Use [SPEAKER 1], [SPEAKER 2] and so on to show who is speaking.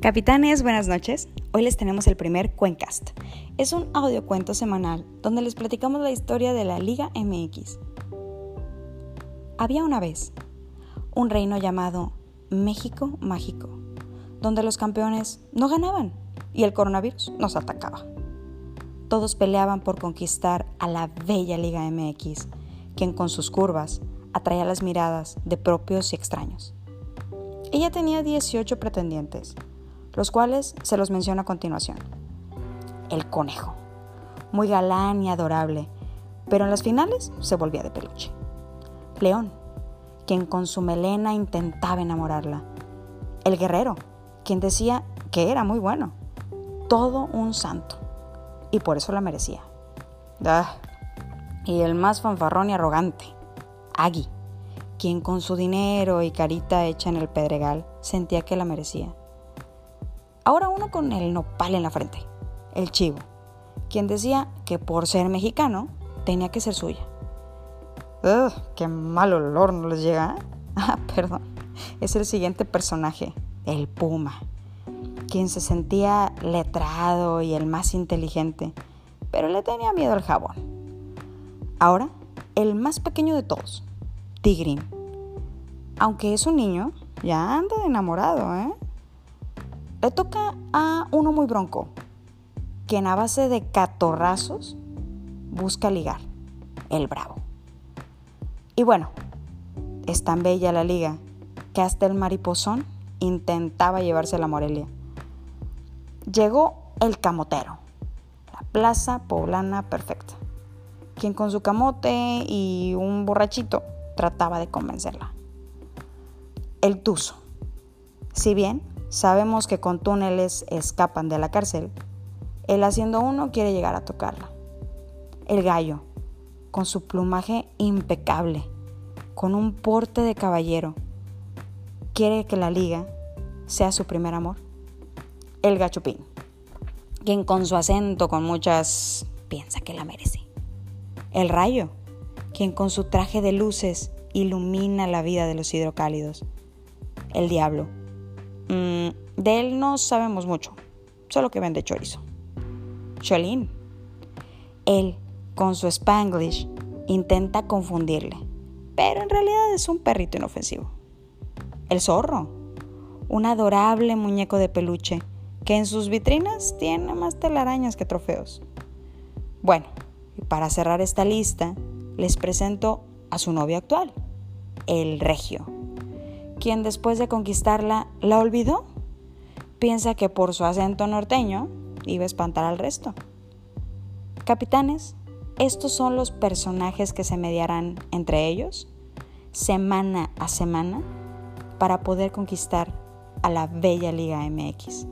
[SPEAKER 1] Capitanes, buenas noches. Hoy les tenemos el primer Cuencast. Es un audiocuento semanal donde les platicamos la historia de la Liga MX. Había una vez un reino llamado México Mágico, donde los campeones no ganaban y el coronavirus nos atacaba. Todos peleaban por conquistar a la bella Liga MX, quien con sus curvas atraía las miradas de propios y extraños. Ella tenía 18 pretendientes los cuales se los menciono a continuación. El conejo, muy galán y adorable, pero en las finales se volvía de peluche. León, quien con su melena intentaba enamorarla. El guerrero, quien decía que era muy bueno. Todo un santo. Y por eso la merecía. Ah, y el más fanfarrón y arrogante, Agui, quien con su dinero y carita hecha en el pedregal sentía que la merecía. Ahora uno con el nopal en la frente, el chivo, quien decía que por ser mexicano tenía que ser suya. ¡Ugh! ¡Qué mal olor no les llega! Ah, perdón. Es el siguiente personaje, el puma, quien se sentía letrado y el más inteligente, pero le tenía miedo al jabón. Ahora, el más pequeño de todos, Tigrin. Aunque es un niño, ya anda enamorado, ¿eh? Le toca a uno muy bronco, quien a base de catorrazos busca ligar, el bravo. Y bueno, es tan bella la liga que hasta el mariposón intentaba llevarse la Morelia. Llegó el camotero, la plaza poblana perfecta, quien con su camote y un borrachito trataba de convencerla. El tuzo. Si bien Sabemos que con túneles escapan de la cárcel. El haciendo uno quiere llegar a tocarla. El gallo, con su plumaje impecable, con un porte de caballero, quiere que la liga sea su primer amor. El gachupín, quien con su acento con muchas piensa que la merece. El rayo, quien con su traje de luces ilumina la vida de los hidrocálidos. El diablo, Mm, de él no sabemos mucho, solo que vende chorizo. Cholín. Él, con su spanglish, intenta confundirle, pero en realidad es un perrito inofensivo. El zorro, un adorable muñeco de peluche que en sus vitrinas tiene más telarañas que trofeos. Bueno, y para cerrar esta lista, les presento a su novio actual, el regio quien después de conquistarla la olvidó. Piensa que por su acento norteño iba a espantar al resto. Capitanes, estos son los personajes que se mediarán entre ellos semana a semana para poder conquistar a la bella Liga MX.